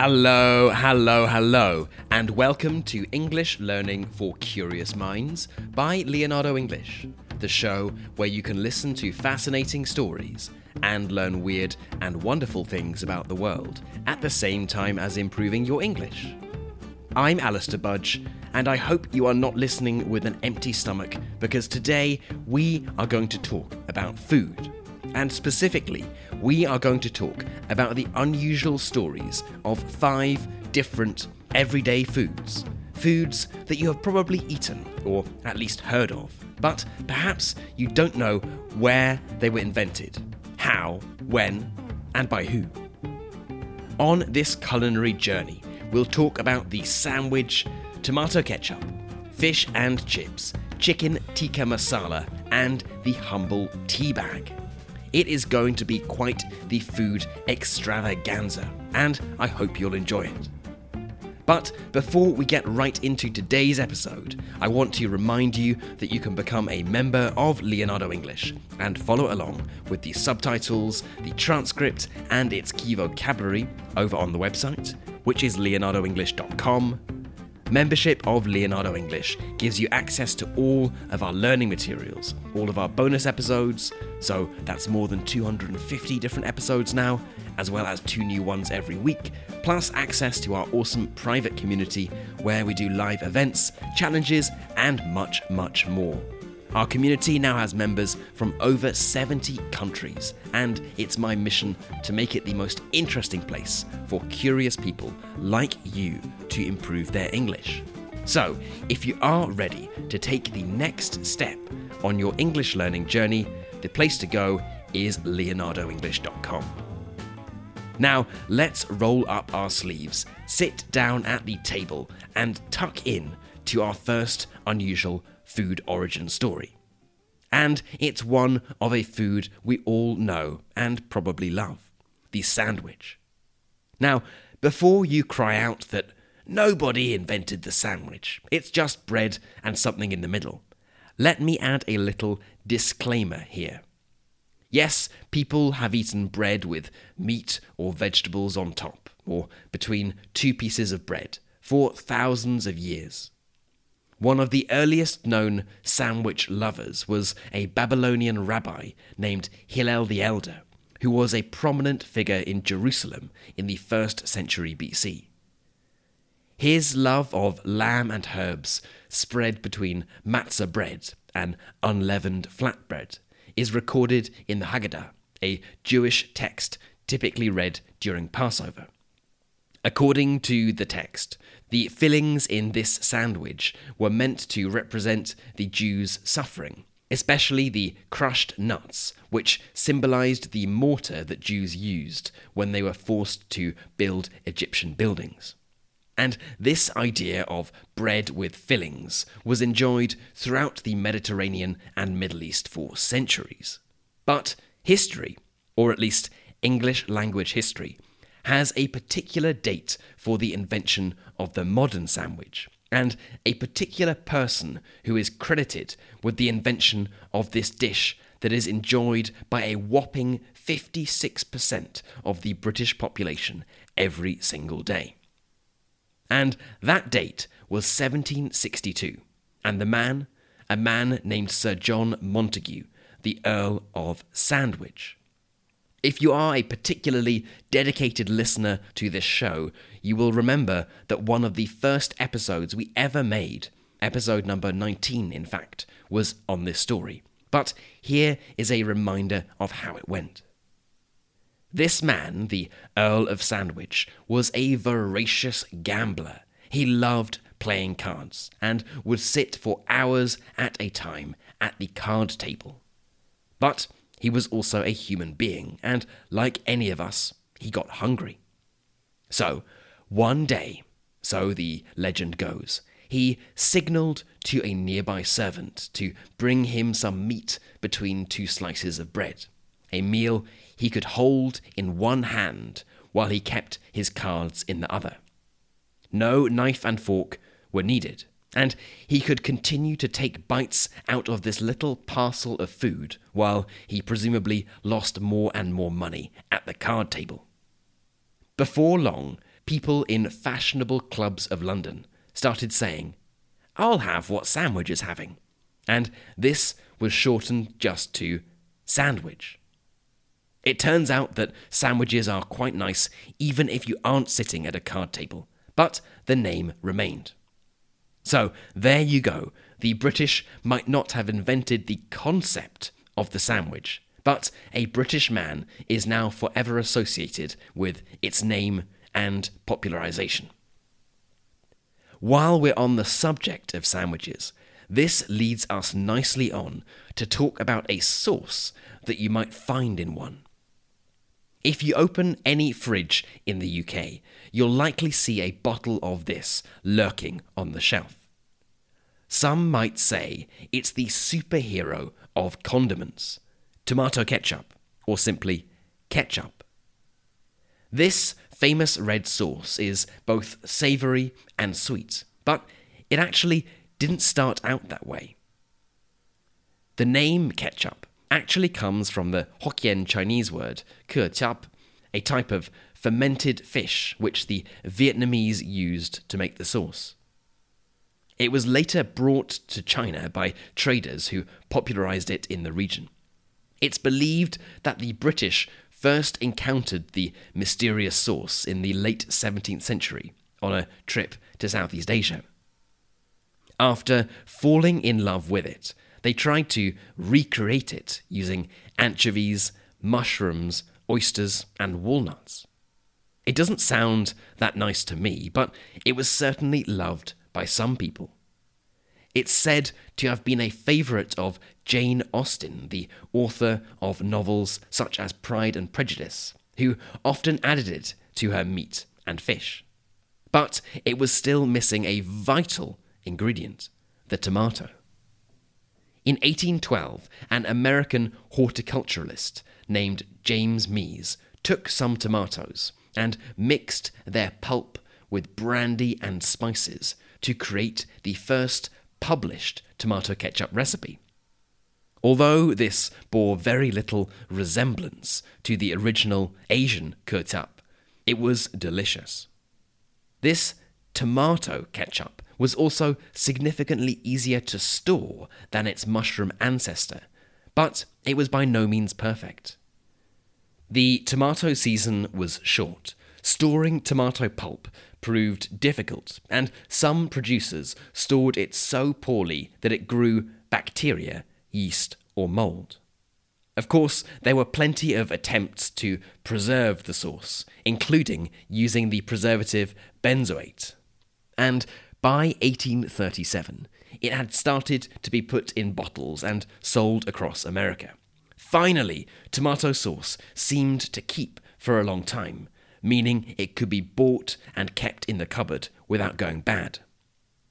Hello, hello, hello, and welcome to English Learning for Curious Minds by Leonardo English, the show where you can listen to fascinating stories and learn weird and wonderful things about the world at the same time as improving your English. I'm Alistair Budge, and I hope you are not listening with an empty stomach because today we are going to talk about food. And specifically, we are going to talk about the unusual stories of five different everyday foods. Foods that you have probably eaten, or at least heard of, but perhaps you don't know where they were invented, how, when, and by who. On this culinary journey, we'll talk about the sandwich, tomato ketchup, fish and chips, chicken tikka masala, and the humble tea bag. It is going to be quite the food extravaganza, and I hope you'll enjoy it. But before we get right into today's episode, I want to remind you that you can become a member of Leonardo English and follow along with the subtitles, the transcript, and its key vocabulary over on the website, which is leonardoenglish.com Membership of Leonardo English gives you access to all of our learning materials, all of our bonus episodes, so that's more than 250 different episodes now, as well as two new ones every week, plus access to our awesome private community where we do live events, challenges, and much, much more. Our community now has members from over 70 countries, and it's my mission to make it the most interesting place for curious people like you to improve their English. So, if you are ready to take the next step on your English learning journey, the place to go is leonardoenglish.com. Now, let's roll up our sleeves, sit down at the table, and tuck in to our first unusual food origin story. And it's one of a food we all know and probably love the sandwich. Now, before you cry out that nobody invented the sandwich, it's just bread and something in the middle, let me add a little disclaimer here. Yes, people have eaten bread with meat or vegetables on top, or between two pieces of bread, for thousands of years. One of the earliest known sandwich lovers was a Babylonian rabbi named Hillel the Elder, who was a prominent figure in Jerusalem in the first century BC. His love of lamb and herbs spread between matzah bread and unleavened flatbread is recorded in the Haggadah, a Jewish text typically read during Passover. According to the text, the fillings in this sandwich were meant to represent the Jews' suffering, especially the crushed nuts, which symbolized the mortar that Jews used when they were forced to build Egyptian buildings. And this idea of bread with fillings was enjoyed throughout the Mediterranean and Middle East for centuries. But history, or at least English language history, has a particular date for the invention of the modern sandwich, and a particular person who is credited with the invention of this dish that is enjoyed by a whopping 56% of the British population every single day. And that date was 1762, and the man, a man named Sir John Montagu, the Earl of Sandwich. If you are a particularly dedicated listener to this show, you will remember that one of the first episodes we ever made, episode number 19 in fact, was on this story. But here is a reminder of how it went. This man, the Earl of Sandwich, was a voracious gambler. He loved playing cards and would sit for hours at a time at the card table. But he was also a human being, and like any of us, he got hungry. So, one day, so the legend goes, he signalled to a nearby servant to bring him some meat between two slices of bread, a meal he could hold in one hand while he kept his cards in the other. No knife and fork were needed, and he could continue to take bites out of this little parcel of food while he presumably lost more and more money at the card table. Before long, people in fashionable clubs of London started saying, I'll have what Sandwich is having. And this was shortened just to sandwich. It turns out that sandwiches are quite nice even if you aren't sitting at a card table, but the name remained. So there you go. The British might not have invented the concept of the sandwich, but a British man is now forever associated with its name and popularization. While we're on the subject of sandwiches, this leads us nicely on to talk about a sauce that you might find in one. If you open any fridge in the UK, you'll likely see a bottle of this lurking on the shelf. Some might say it's the superhero of condiments tomato ketchup, or simply ketchup. This famous red sauce is both savoury and sweet, but it actually didn't start out that way. The name ketchup actually comes from the Hokkien Chinese word ke a type of fermented fish which the Vietnamese used to make the sauce. It was later brought to China by traders who popularized it in the region. It's believed that the British first encountered the mysterious sauce in the late 17th century on a trip to Southeast Asia. After falling in love with it, they tried to recreate it using anchovies, mushrooms, oysters, and walnuts. It doesn't sound that nice to me, but it was certainly loved by some people. It's said to have been a favourite of Jane Austen, the author of novels such as Pride and Prejudice, who often added it to her meat and fish. But it was still missing a vital ingredient the tomato. In 1812, an American horticulturalist named James Mease took some tomatoes and mixed their pulp with brandy and spices to create the first published tomato ketchup recipe. Although this bore very little resemblance to the original Asian ketchup, it was delicious. This tomato ketchup was also significantly easier to store than its mushroom ancestor, but it was by no means perfect. The tomato season was short. Storing tomato pulp proved difficult, and some producers stored it so poorly that it grew bacteria, yeast, or mould. Of course, there were plenty of attempts to preserve the sauce, including using the preservative benzoate. And by 1837, it had started to be put in bottles and sold across America. Finally, tomato sauce seemed to keep for a long time, meaning it could be bought and kept in the cupboard without going bad.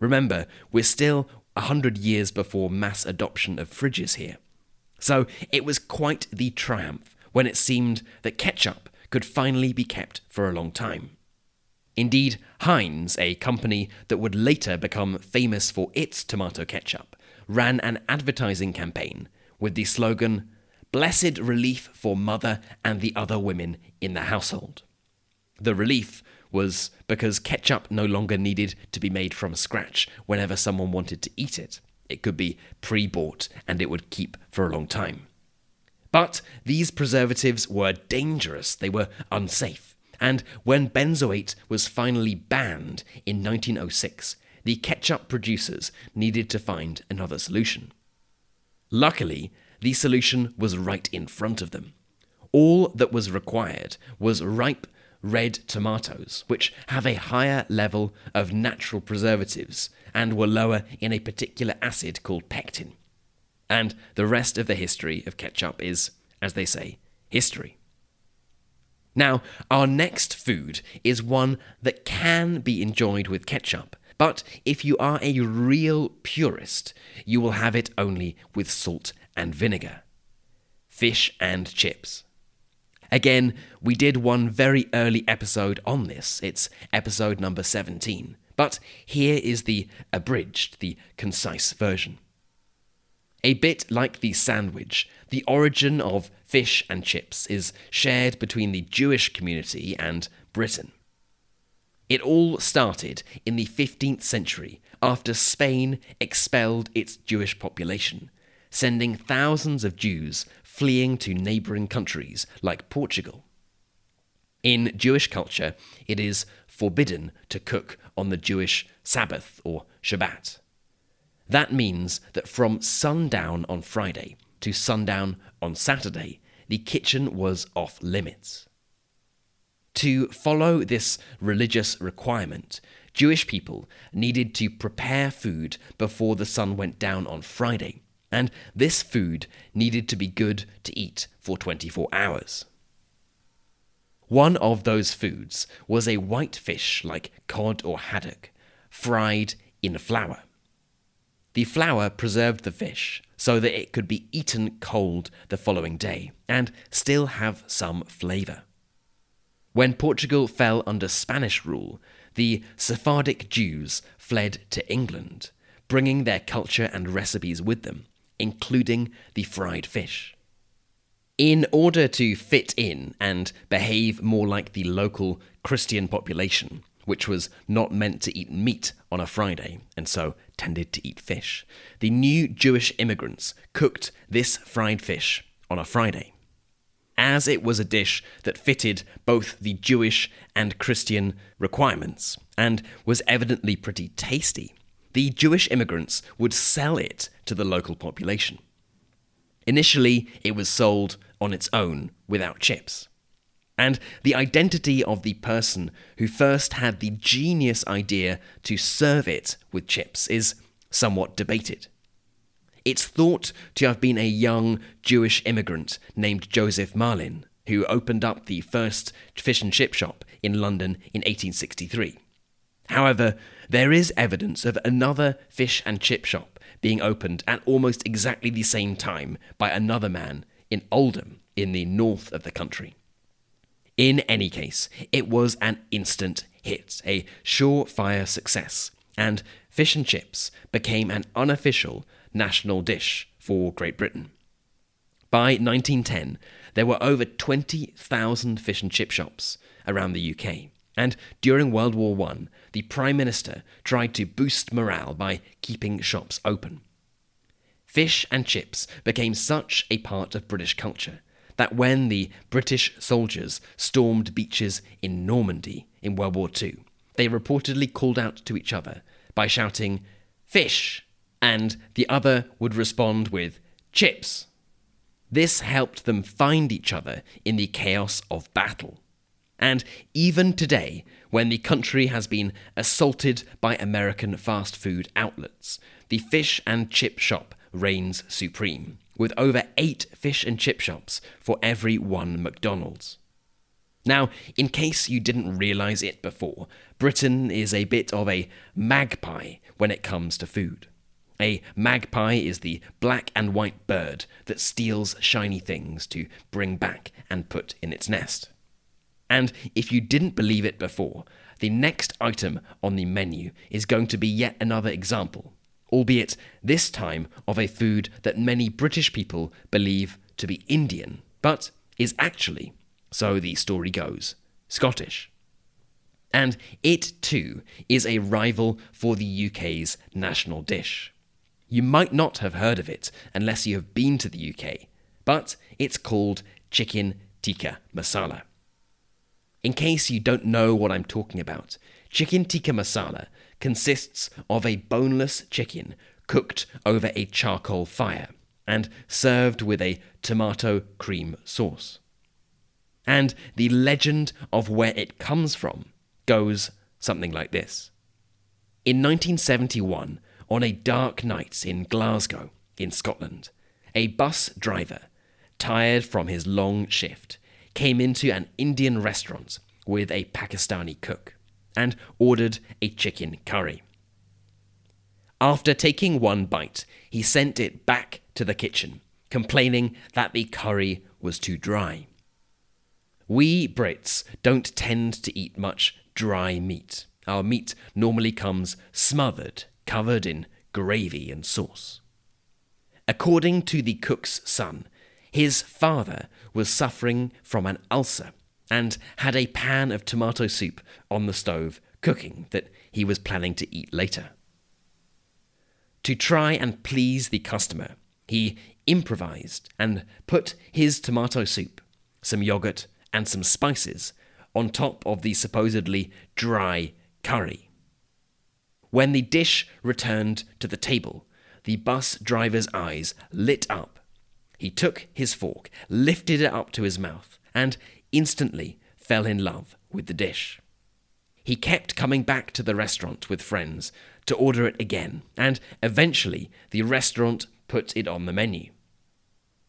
Remember, we're still a hundred years before mass adoption of fridges here. So it was quite the triumph when it seemed that ketchup could finally be kept for a long time. Indeed, Heinz, a company that would later become famous for its tomato ketchup, ran an advertising campaign with the slogan, Blessed Relief for Mother and the Other Women in the Household. The relief was because ketchup no longer needed to be made from scratch whenever someone wanted to eat it. It could be pre bought and it would keep for a long time. But these preservatives were dangerous, they were unsafe. And when benzoate was finally banned in 1906, the ketchup producers needed to find another solution. Luckily, the solution was right in front of them. All that was required was ripe red tomatoes, which have a higher level of natural preservatives and were lower in a particular acid called pectin. And the rest of the history of ketchup is, as they say, history. Now, our next food is one that can be enjoyed with ketchup, but if you are a real purist, you will have it only with salt and vinegar. Fish and chips. Again, we did one very early episode on this. It's episode number 17. But here is the abridged, the concise version. A bit like the sandwich, the origin of fish and chips is shared between the Jewish community and Britain. It all started in the 15th century after Spain expelled its Jewish population, sending thousands of Jews fleeing to neighbouring countries like Portugal. In Jewish culture, it is forbidden to cook on the Jewish Sabbath or Shabbat. That means that from sundown on Friday to sundown on Saturday, the kitchen was off limits. To follow this religious requirement, Jewish people needed to prepare food before the sun went down on Friday, and this food needed to be good to eat for 24 hours. One of those foods was a white fish like cod or haddock, fried in flour. The flour preserved the fish so that it could be eaten cold the following day and still have some flavour. When Portugal fell under Spanish rule, the Sephardic Jews fled to England, bringing their culture and recipes with them, including the fried fish. In order to fit in and behave more like the local Christian population, which was not meant to eat meat on a Friday and so tended to eat fish. The new Jewish immigrants cooked this fried fish on a Friday. As it was a dish that fitted both the Jewish and Christian requirements and was evidently pretty tasty, the Jewish immigrants would sell it to the local population. Initially, it was sold on its own without chips. And the identity of the person who first had the genius idea to serve it with chips is somewhat debated. It's thought to have been a young Jewish immigrant named Joseph Malin who opened up the first fish and chip shop in London in 1863. However, there is evidence of another fish and chip shop being opened at almost exactly the same time by another man in Oldham in the north of the country. In any case, it was an instant hit, a surefire success, and fish and chips became an unofficial national dish for Great Britain. By 1910, there were over 20,000 fish and chip shops around the UK, and during World War I, the Prime Minister tried to boost morale by keeping shops open. Fish and chips became such a part of British culture that when the British soldiers stormed beaches in Normandy in World War II, they reportedly called out to each other by shouting, Fish! and the other would respond with, Chips! This helped them find each other in the chaos of battle. And even today, when the country has been assaulted by American fast food outlets, the fish and chip shop reigns supreme with over eight fish and chip shops for every one McDonald's. Now, in case you didn't realise it before, Britain is a bit of a magpie when it comes to food. A magpie is the black and white bird that steals shiny things to bring back and put in its nest. And if you didn't believe it before, the next item on the menu is going to be yet another example albeit this time of a food that many British people believe to be Indian, but is actually, so the story goes, Scottish. And it too is a rival for the UK's national dish. You might not have heard of it unless you have been to the UK, but it's called chicken tikka masala. In case you don't know what I'm talking about, chicken tikka masala consists of a boneless chicken cooked over a charcoal fire and served with a tomato cream sauce. And the legend of where it comes from goes something like this. In 1971, on a dark night in Glasgow, in Scotland, a bus driver, tired from his long shift, came into an Indian restaurant with a Pakistani cook and ordered a chicken curry. After taking one bite, he sent it back to the kitchen, complaining that the curry was too dry. We Brits don't tend to eat much dry meat. Our meat normally comes smothered, covered in gravy and sauce. According to the cook's son, his father was suffering from an ulcer and had a pan of tomato soup on the stove cooking that he was planning to eat later. To try and please the customer, he improvised and put his tomato soup, some yogurt, and some spices on top of the supposedly dry curry. When the dish returned to the table, the bus driver's eyes lit up. He took his fork, lifted it up to his mouth, and instantly fell in love with the dish. He kept coming back to the restaurant with friends to order it again, and eventually the restaurant put it on the menu.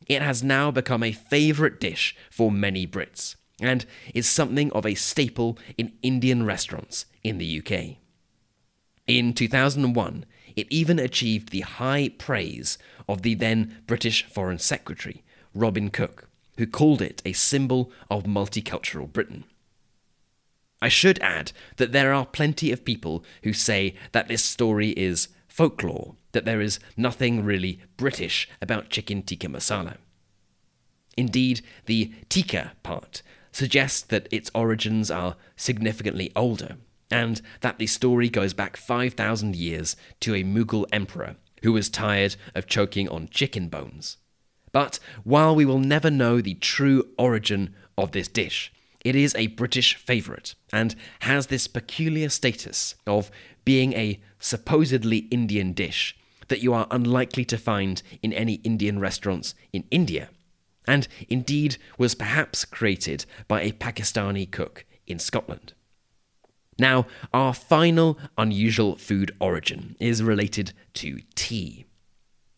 It has now become a favourite dish for many Brits, and is something of a staple in Indian restaurants in the UK. In 2001, it even achieved the high praise of the then British Foreign Secretary, Robin Cook, who called it a symbol of multicultural Britain. I should add that there are plenty of people who say that this story is folklore, that there is nothing really British about chicken tikka masala. Indeed, the tikka part suggests that its origins are significantly older, and that the story goes back 5,000 years to a Mughal emperor who was tired of choking on chicken bones. But while we will never know the true origin of this dish, it is a British favourite and has this peculiar status of being a supposedly Indian dish that you are unlikely to find in any Indian restaurants in India, and indeed was perhaps created by a Pakistani cook in Scotland. Now, our final unusual food origin is related to tea.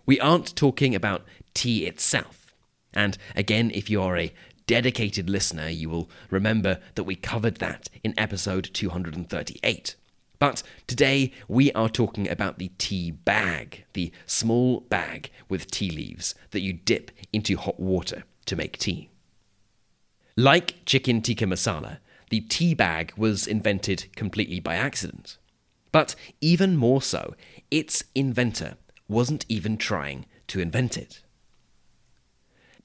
We aren't talking about tea itself. And again, if you are a dedicated listener, you will remember that we covered that in episode 238. But today we are talking about the tea bag, the small bag with tea leaves that you dip into hot water to make tea. Like chicken tikka masala, the tea bag was invented completely by accident. But even more so, its inventor wasn't even trying to invent it.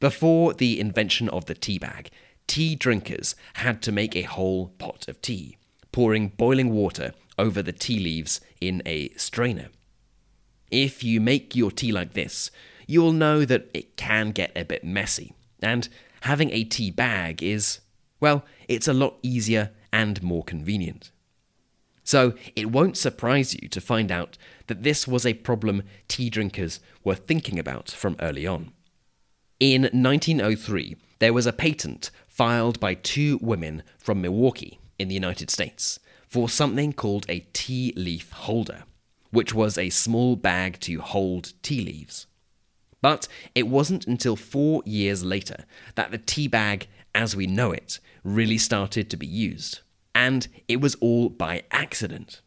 Before the invention of the tea bag, tea drinkers had to make a whole pot of tea, pouring boiling water over the tea leaves in a strainer. If you make your tea like this, you'll know that it can get a bit messy, and having a tea bag is, well, it's a lot easier and more convenient. So it won't surprise you to find out that this was a problem tea drinkers were thinking about from early on. In 1903, there was a patent filed by two women from Milwaukee in the United States for something called a tea leaf holder, which was a small bag to hold tea leaves. But it wasn't until four years later that the tea bag, as we know it, really started to be used. And it was all by accident.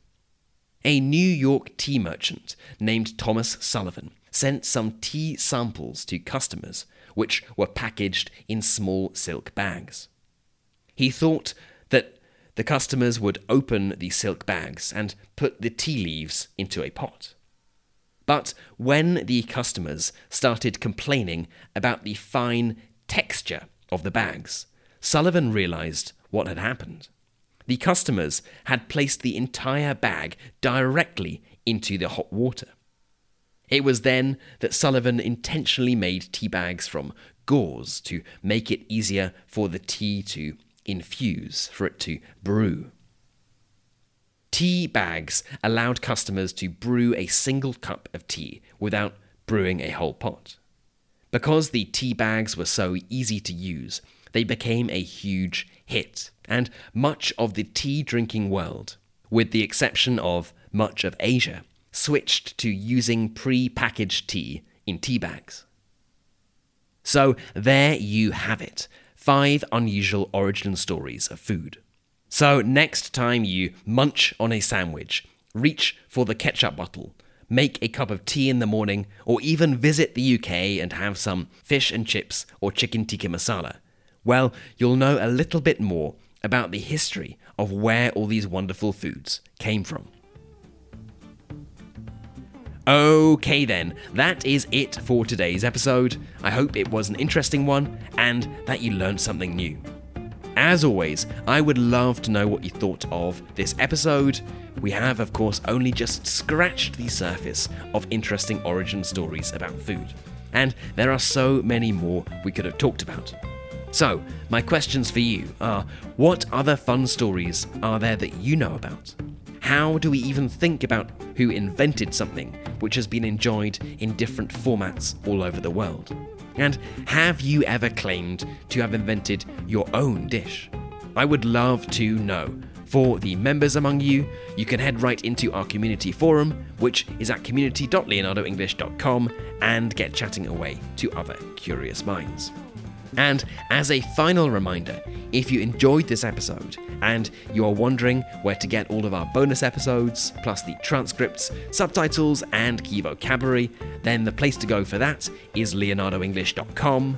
A New York tea merchant named Thomas Sullivan sent some tea samples to customers which were packaged in small silk bags. He thought that the customers would open the silk bags and put the tea leaves into a pot. But when the customers started complaining about the fine texture of the bags, Sullivan realized what had happened. The customers had placed the entire bag directly into the hot water. It was then that Sullivan intentionally made tea bags from gauze to make it easier for the tea to infuse, for it to brew. Tea bags allowed customers to brew a single cup of tea without brewing a whole pot. Because the tea bags were so easy to use, they became a huge hit, and much of the tea drinking world, with the exception of much of Asia, switched to using pre packaged tea in tea bags. So there you have it five unusual origin stories of food. So next time you munch on a sandwich, reach for the ketchup bottle, make a cup of tea in the morning, or even visit the UK and have some fish and chips or chicken tikka masala, well, you'll know a little bit more about the history of where all these wonderful foods came from. Okay, then, that is it for today's episode. I hope it was an interesting one and that you learned something new. As always, I would love to know what you thought of this episode. We have, of course, only just scratched the surface of interesting origin stories about food. And there are so many more we could have talked about. So, my questions for you are what other fun stories are there that you know about? How do we even think about who invented something which has been enjoyed in different formats all over the world? And have you ever claimed to have invented your own dish? I would love to know. For the members among you, you can head right into our community forum, which is at community.leonardoenglish.com, and get chatting away to other curious minds. And as a final reminder, if you enjoyed this episode and you are wondering where to get all of our bonus episodes, plus the transcripts, subtitles, and key vocabulary, then the place to go for that is leonardoenglish.com.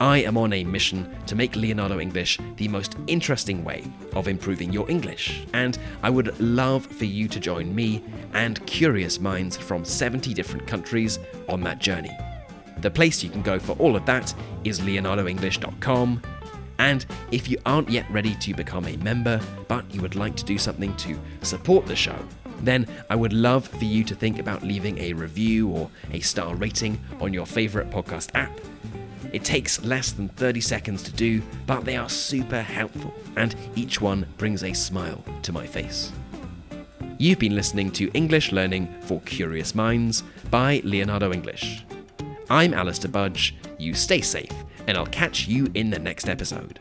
I am on a mission to make Leonardo English the most interesting way of improving your English, and I would love for you to join me and curious minds from 70 different countries on that journey. The place you can go for all of that is leonardoenglish.com. And if you aren't yet ready to become a member, but you would like to do something to support the show, then I would love for you to think about leaving a review or a star rating on your favorite podcast app. It takes less than 30 seconds to do, but they are super helpful, and each one brings a smile to my face. You've been listening to English Learning for Curious Minds by Leonardo English. I'm Alistair Budge. You stay safe, and I'll catch you in the next episode.